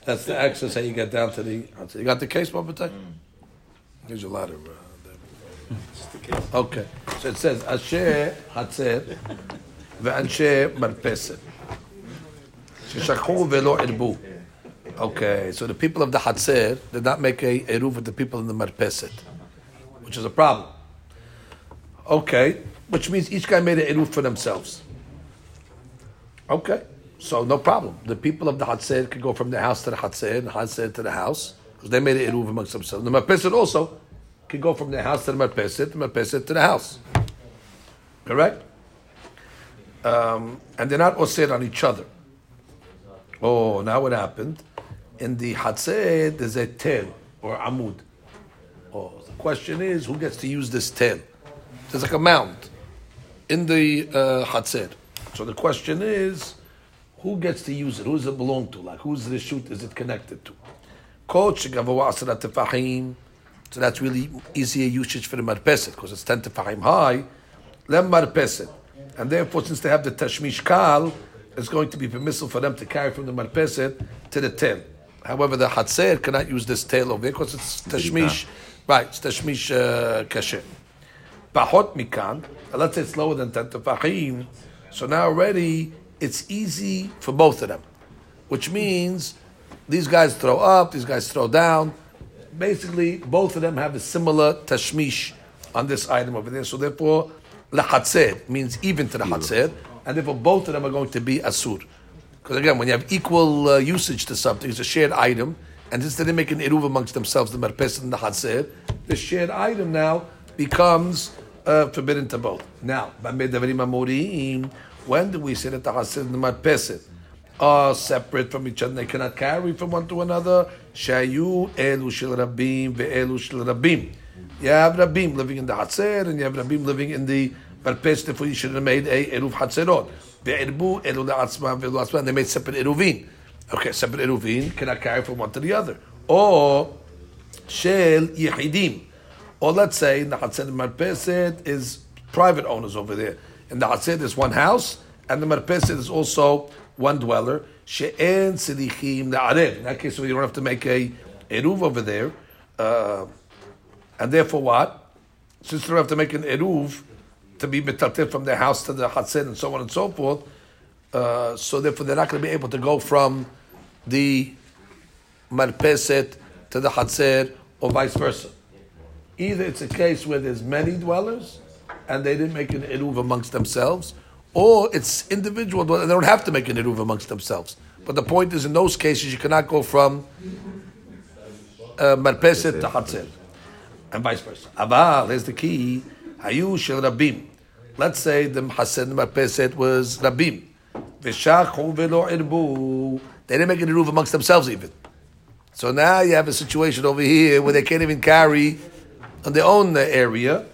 That's the access how you get down to the hatzir. You got the case, Babatai? Here's your ladder. Uh, there. Okay, so it says Asher Hatzer ve'anshe marpeset sheshakhu ve'lo irbu. Okay, so the people of the Hatzer did not make a eruv with the people in the marpeset, which is a problem. Okay, which means each guy made an eruv for themselves. Okay, so no problem. The people of the Hatzer could go from the house to the Hatzer and Hatzer to the house because they made an eruv amongst themselves. The marpeset also could go from the house to the marpeset, the marpeset to the house. Correct? Um, and they're not osir on each other. Oh, now what happened? In the Hatzeh, there's a tel or amud. Oh, the question is, who gets to use this tel? There's like a mound in the uh. So the question is, who gets to use it? Who does it belong to? Like, whose the shoot is it connected to? Coach. So that's really easier usage for the marpeset because it's 10 tefahim high. Lem marpeset. And therefore, since they have the tashmish kal, it's going to be permissible for them to carry from the marpeset to the tail. However, the hatzer cannot use this tail over there because it's tashmish. Right, it's tashmish uh, kasher. Pahot mikan, let's say it's lower than 10 tefahim. So now already it's easy for both of them, which means these guys throw up, these guys throw down. Basically, both of them have a similar tashmish on this item over there. So therefore, lahatzer means even to the hatzer, and therefore both of them are going to be asur. Because again, when you have equal uh, usage to something, it's a shared item, and since they didn't make an eruv amongst themselves, the marpes and the hatzer, the shared item now becomes uh, forbidden to both. Now, when do we say that the hatzer and the marpeset are separate from each other? They cannot carry from one to another. Shayu elu shel rabim ve'elu shel rabim. You have rabim living in the hatzer, and you have rabim living in the marpes. Therefore, you should have made a eruv hatzerot. Ve'erbu elu la'atzma ve'elu la'atzma. And they made separate eruvin. Okay, separate eruvin cannot carry from one to the other. Or shel yehidim. Or let's say the Hatzed and Marpeset is private owners over there. In the Hatzed is one house, and the Marpeset is also one dweller. She'en sedichim na'arev. In that case, we don't have to make a eruv over there. Uh, and therefore what? Since they don't have to make an eruv to be metatir from their house to the Hatzed and so on and so forth, uh, so therefore they're not going to be able to go from the marpeset to the hatzer or vice versa. Either it's a case where there's many dwellers and they didn't make an eruv amongst themselves, or it's individual. They don't have to make an eruv amongst themselves. But the point is, in those cases, you cannot go from uh, marpeset to hatzer, and vice versa. Aval, here's the key. Hayu shel rabim. Let's say the hasen marpeset was rabim. V'shachu v'lo irbu. They didn't make an eruv amongst themselves even. So now you have a situation over here where they can't even carry on their own area.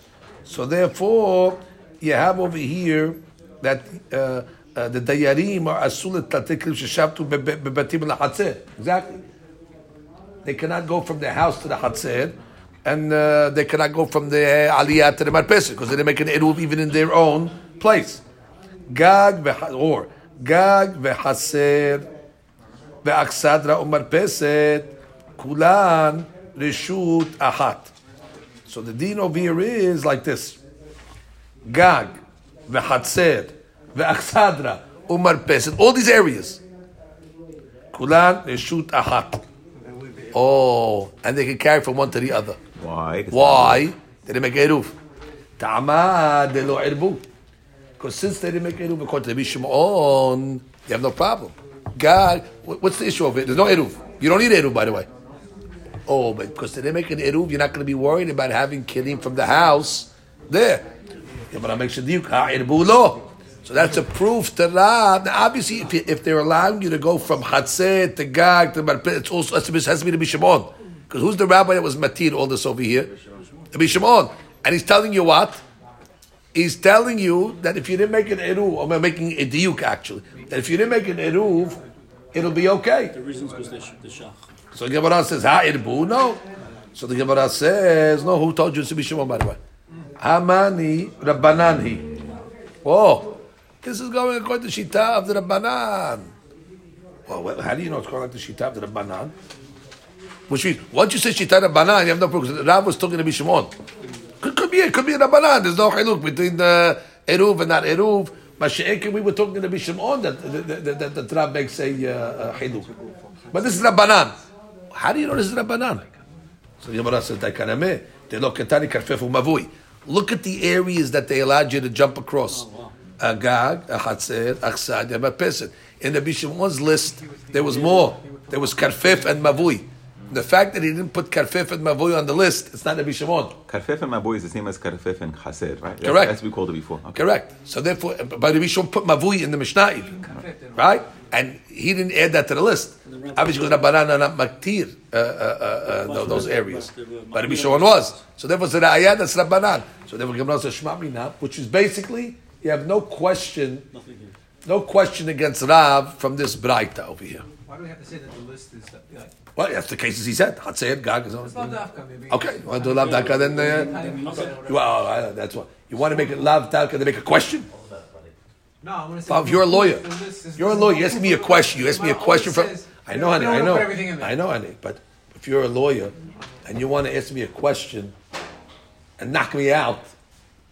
So therefore, you have over here that uh, uh, the dayarim are asulat tatikrim sheshavtu bebatim lahatzir. Exactly. They cannot go from their house to the hatzir, and uh, they cannot go from the aliyah to the marpeset because they make an eruv even in their own place. Gag or gag vehaser ve'aksadra umarpeset kulan reshut ahat. So the din over here is like this. Gag v'chatzer, umar peset—all these areas. Kulan reshut ahat. Oh, and they can carry from one to the other. Why? Why? They didn't make eruv. Ta'ama de lo erbu. Because since they didn't make eruv according to the Shimon, you have no problem. God, what's the issue of it? There's no eruv. You don't need eruv, by the way. Oh, but because they didn't make an eruv, you're not going to be worried about having kilim from the house there. Yeah, but I make sure you erbu lo. So that's a proof to Rav. Now, obviously, if, you- if they're allowing you to go from Hatzeh to Gag to Marpet, it's also it has to be the Shimon. Because who's the rabbi that was matir all this over here? The Shimon. And he's telling you what? He's telling you that if you didn't make an eruv, or I'm making a diuk actually, that if you didn't make an eruv, it'll be okay. The reasons because the, the shach. So the Gemara says, Ha irbu? No. So the Gemara says, no, who told you to be Shimon, by the way? Hamani Rabbananhi. Oh, this is going according to Shita of the Rabbanan. Well, how do you know it's going like the Shita of the Rabbanan? Which means, once you say Shita Rabbanan, you have no proof. Rav was talking to be Could, could be it, could be Rabbanan. There's no chiluk between the Eruv and not Eruv. Mashiach, we were talking to be Shimon that, that, that, that, that Rav makes a uh. But this is Rabbanan. How do you know this is Rabbanan? So the Gemara says, "Daikaname, they look at Tani Karfefu Mavui." Look at the areas that they allowed you to jump across. Oh, Agag, Ahatzer, Achsad, Yamapeset. In the Bishamon's list, there was more. There was Karfef and Mavui. The fact that he didn't put Karfef and Mavui on the list, it's not a Bishamon. Karfef and Mavui is the same as Karfef and Chaser, right? That's- Correct. That's what we called it before. Okay. Correct. So therefore, but the Bishon put Mavui in the Mishnah even. Right? And he didn't add that to the list. Obviously, because Rabbanan are not maktir uh, uh, uh, uh, those areas. But Rabbi Shimon was. So therefore, it's the Ayah that's Rabbanan. So therefore, Gemara says Shema Mina, which is basically, you have no question, no question against Rav from this Braita over here. Why do we have to say that the list is uh, like, Well, that's the cases he said. Hatzer, Gag, is it's not dafka maybe? Okay, you want to do Lav Daka, then, uh, well, uh, that's what. You want to make it Lav Daka, then make a question? No, I want to say. Bob, you're a lawyer. The list is- You're a lawyer. You ask me a question. You ask me a question from. I know, honey. I know. put everything in there. I know, honey. But if you're a lawyer and you want to ask me a question and knock me out,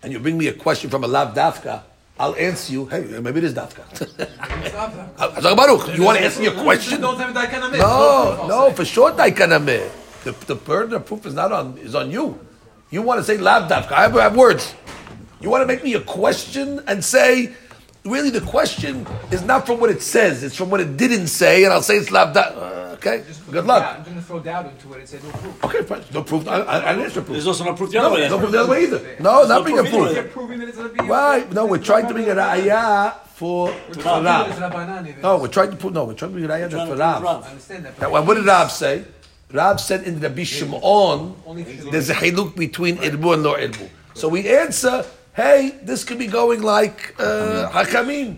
and you bring me a question from a lav dafka, I'll answer you. Hey, maybe it is dafka. It's not dafka. Hazak Baruch, you want to ask me a question? Don't have that kind of No, no, for sure, Daikanameh. The, the burden of proof is not on is on you. You want to say lav dafka. I have, I have words. You want to make me a question and say, really, the question is not from what it says; it's from what it didn't say, and I'll say it's lav dafka. Uh, okay, good luck. I'm going to throw doubt into it and say no proof. Okay, fine. No proof. I, I, I didn't answer proof. There's also no proof the other No, way. no proof the other way either. No, not being a proof either proof. way. You're proving that it's going to be. Why? No, we're trying to bring a raya for, for It's Rav. No, we're trying to put. No, we're trying to bring a raya for to Rav. I understand that. Now, But what did Rav say? Rav said in the Bishimon, only if there's a haluk between Irbu and Lo Irbu. So we answer, hey, this could be going like uh, Hakamim.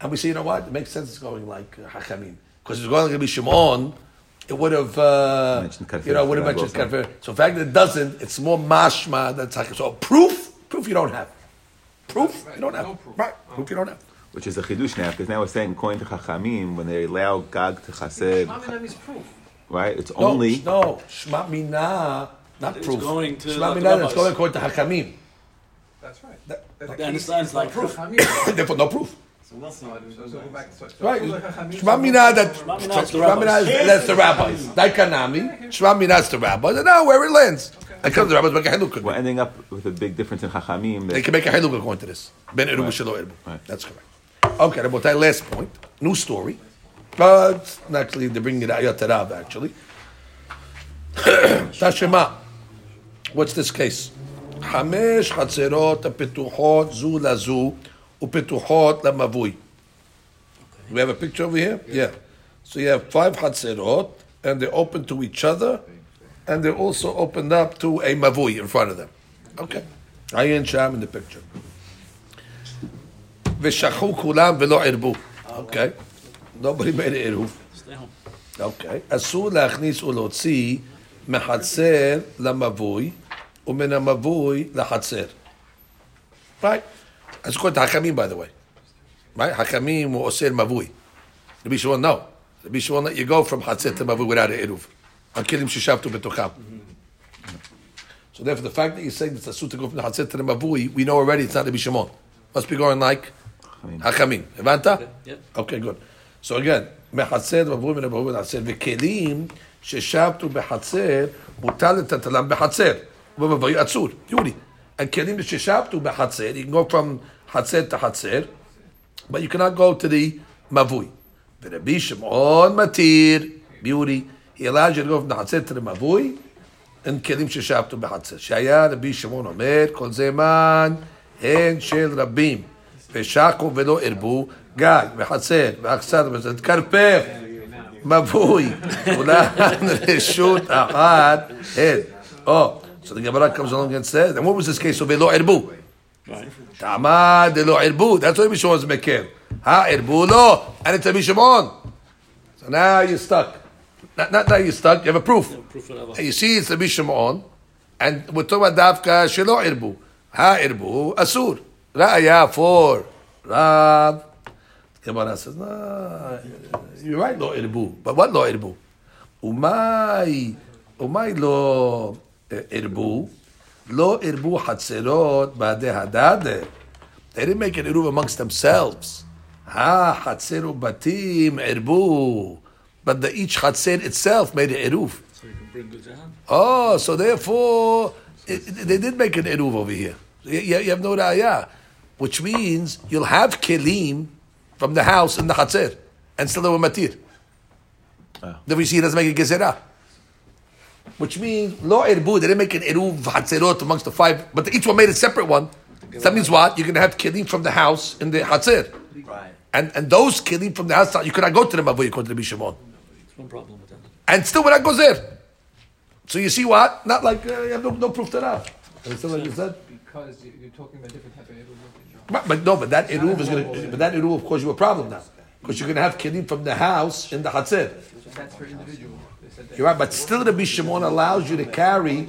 And we say, you know what? It makes sense it's going like uh, Hakamim. Because it's going like Bishimon, it would have, uh, you know, it would have mentioned also. Karfir. So the fact that it doesn't, it's more mashma than Hakamim. So proof, proof you don't have. Proof you don't have. No proof. Right, proof you don't have. Which is a chidush now, because now we're saying according to Chachamim, when they allow Gag to Chaser, Rabbanan is proof. right? It's No, only no, Shma Mina, not It's proof. going to Shma the Mina, it's rabbis. going according to Hakamim. That's right. That- That They understand it's like proof. Hamir. Therefore, no proof. So what's the So go back. So, so Right. Chachamim- Shema Mina that Shema Mina is the Shema Mina is rabbis. that's the rabbis. Daikanami. Shema Mina is the rabbis. And now where it lands. And comes the rabbis make a halukah. We're ending up with a big difference in Chachamim. They can make a halukah according to this. Ben Eruv Right. Shelo Eruv. Right. That's correct. Okay, Rabotai, last point. New story. But actually, they're bringing it Ayat Rav actually. Tashema. What's this case? חמש חצרות הפתוחות זו לזו ופתוחות למבוי. We have a picture over here? Yeah. So you have five chatzerot, and they're open to each other, and they're also opened up to a mavui in front of them. Okay. Ayin Sham in the picture. ושכחו כולם ולא ערבו. Okay. Nobody made an עירוב. Stay home. אוקיי. אסור להכניס ולהוציא מחצר למבוי ומן המבוי לחצר. Right? That's called חכמים, by the way. Right? חכמים הוא אוסר מבוי. רבי שמעון, no. רבי שמעון let you go from חצר to מבוי without an עירוב. הכלים ששבתו בתוכם. So therefore, the fact that you're saying it's אסור to go from the חצר to the מבוי, we know already it's not רבי שמעון. Must be going like חכמים. הבנת? Yep. Okay, good. So again, מחצר מבוי מן המבוי לחצר, וכלים ששבתו בחצר, מותר לטלטלם בחצר. ובמבוי אסור. יורי. הכלים ששבתו בחצר, you can go from חצר to חצר, but you cannot go to the מבוי. ורבי שמעון מתיר, ביורי, he allows you to go from the חצר to the מבוי, אין כלים ששבתו בחצר. שהיה רבי שמעון אומר, כל זמן הן של רבים, ושקו ולא הרבו, גיא וחצר ואכסר וזאת כרפף, מבוי, כולן רשות אחת הן. Oh, So the Gemara comes along and says, and what was this case of Elo Erbu? Tama de Lo Erbu. That's why Mishon was Mekel. Ha Erbu Lo. And it's a Mishimon. So now you're stuck. Not, not now you're stuck, you have a proof. and you see it's a Mishimon. And we're talking about Dafka Shelo Erbu. Ha Erbu Asur. Ra'aya for Rav. Gemara says, no, you're right, Lo Erbu. But what Lo Erbu? Umay, Umay Lo Irbu. Lo Irbu Hatzerot Bade Hadade. They didn't make an Iruv amongst themselves. Ha Hatzeru Batim Irbu. But the each Hatzer itself made an Iruv. So you can bring it down. Oh, so therefore, it, they did make an Iruv over here. You, you have no Raya. Which means you'll have Kelim from the house in the Hatzer. And still they were Matir. Ah. Oh. Therefore, see, it doesn't make a Gezerah. Which means lo erbu, they didn't make an eruv chatzirot amongst the five, but each one made a separate one. So that means what? You're going to have kelim from the house in the chatzir. Right. And, and those kelim from the house, you cannot go to the mavu, according to the Shimon. One problem with that. And still we're not there, So you see what? Not like uh, you have no, no proof to that. Understand what you said? Because you- you're talking about different type of eruv. But, but no, but that eruv is going to, but that eruv will cause you a problem now. Because you're going to have kelim from the house in the chatzir. That's for individual. They said that. You're right, but still the Shimon allows you to carry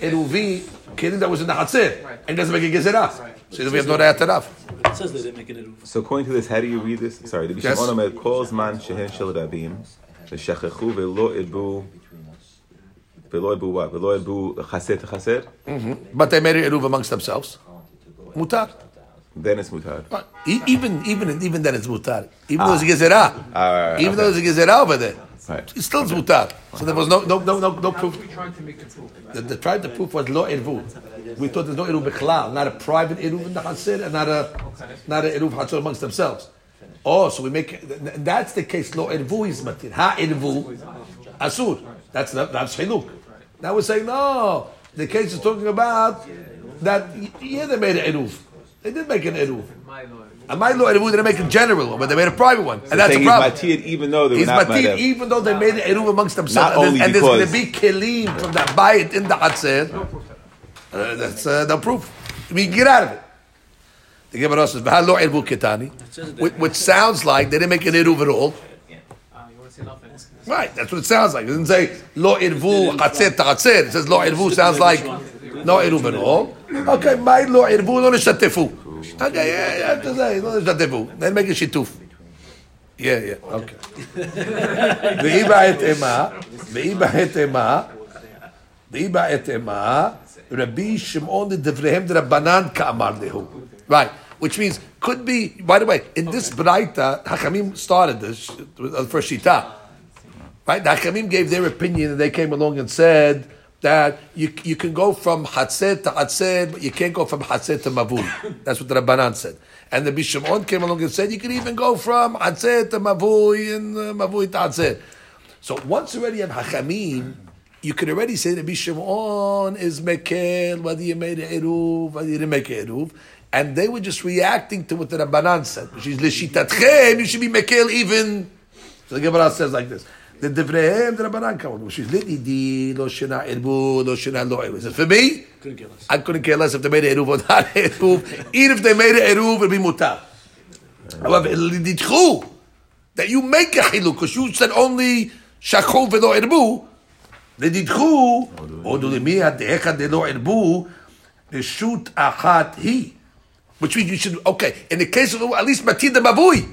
eruvi kelim that was in the chatzir. And doesn't make a gezerah. So we have no raya tarav. It says they didn't make an eruv. So according to this, how do you read this? Sorry, the Yes. Omer calls man shehen shel rabim, v'shechechu v'lo irbu, v'lo irbu what? V'lo irbu chaser to chaser? But they made an eruv amongst themselves. Mutar. Then it's mutar. But e- even, even, even then it's mutar. Even though it's a gezerah. Ah, Even okay. though there's a gezerah over there. Right. It's still mutar. So there was no, no, no, no, no proof. are we trying to make a proof? The, the the proof was lo irvu. We thought there's no iruv bichlal, not a private iruv in the chaser, and not a not a iruv chaser amongst themselves. Oh, so we make that's the case. Lo irvu is matir. Ha irvu asur. That's not that's chiluk. Now we're saying no. The case is talking about that. Yeah, they made an iruv. They did make an iruv. And my lo irvu didn't make a general one, but they made a private one, and that's a problem. he's matir even though they He's not matir even though they made an eruv amongst themselves, Not and, there's- only and there's going to be kelim from that bayit in the hatzer. Uh, that's uh, the proof. We can get out of it. The Gemara says, "V'hal lo irvu ketani," which, sounds like they didn't make an eruv at all. You want to say nothing? Right, that's what it sounds like. It doesn't say lo irvu hatzer ta'atzer. It says lo irvu sounds like no eruv at all. Okay, my lo irvu lo nishatefu. Okay, yeah, yeah, have to say lo nishatefu. Then make a shituf. Yeah, yeah, okay. ואי בעת אימה, ואי בעת אימה, ואי בעת אימה, רבי שמעון לדבריהם דרבנן כאמר להו. Right. which means could be. By the way, in this braita, Hakamim started this the first shita. Right, the Hakamim gave their opinion, and they came along and said that you, you can go from Hatzed to Hatzed, but you can't go from Hatzed to Mavui. That's what the Rabbanan said. And the Bishimon came along and said you can even go from Hatzed to Mavui and uh, Mavui to Hatzed. So once already have Hachamim, you could already say that Bishimon is Mekel, whether you made Eruv, whether you didn't make Eruv. And they were just reacting to what the Rabbanan said, which is Lishitatchem, you should be Mekel even. So the Gemara says like this. The Devrehem, the Rabbanan come on, which is Lididi, Lo Shina Erbu, Lo Shina Lo Eruv. Is it for me? Couldn't care less. I couldn't care less if they made a eruv or not a eruv. Even if they made a eruv, it'd be mutar. However, liditchu that you make a chiluk because you said only shachol velo erbu. Liditchu or do limi adecha de lo erbu the shoot achat he, which means you should okay. In the case of at least the mavui.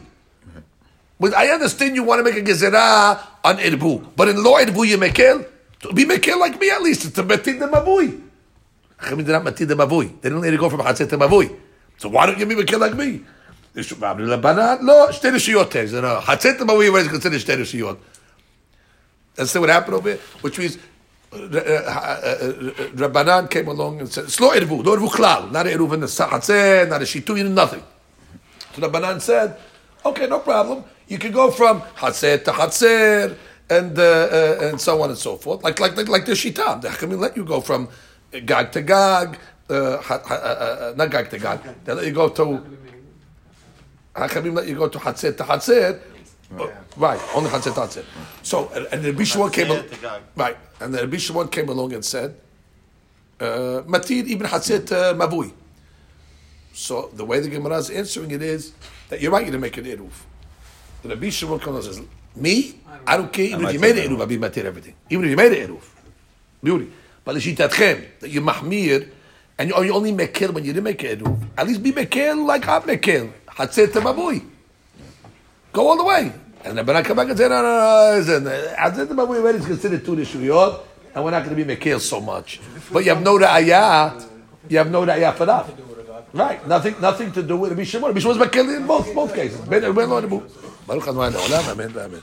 But I understand you want to make a gezerah an irbu. But in law irbu you mekel, to be mekel like me at least, It's to metin the mavui. Chachamim did not metin the mavui. They didn't let it go from chatzet to mavui. So why don't you be mekel like me? Rabbi Labanan, no, shte rishiyot. Chatzet uh, to mavui is considered shte rishiyot. That's what happened over here, which means uh, uh, Rabbanan came along and said, "Slow not eruv, no eruv klal, not eruv in the sahatzeh, not a shitu, nothing." So Rabbanan said, "Okay, no problem. You could go from Hatser to Hatser and, uh, uh, and so on and so forth. Like, like, like, like the Shita. The let you go from Gag to Gag, uh, uh, uh, uh, not Gag to Gag. They let you go to. Hachamim let you go to Hatser to Hatser. Right. right, only to Hatzet. So, and, and Rabbi Shimon came al- right, and Rabbi Shimon came along and said, "Matir ibn Hatzet mabui." So the way the Gemara is answering it is that you're right. You're to make an eruv. The Rabbi Shimon comes and says, Me? I don't care, even if you made an Eruv, I'll be Matir everything. Even if you made an Eruv. Beauty. But Lishitatchem, that you Mahmir, and you, or you only Mekil when you didn't make an Eruv, at least be Mekil like I'm Mekil. Hatzir to Mavui. Go all the way. And then when I come back and say, no, no, no, listen, uh, Hatzir to Mavui already is considered two Rishuyot, and we're not going to be Mekil so much. But you have no Ra'ayah, you have no Ra'ayah for that. Right, nothing, nothing to do with Rabbi Shimon. Rabbi Shimon was Mekil in both, both cases. Baruch Adonai Le'olam, Amen, Amen.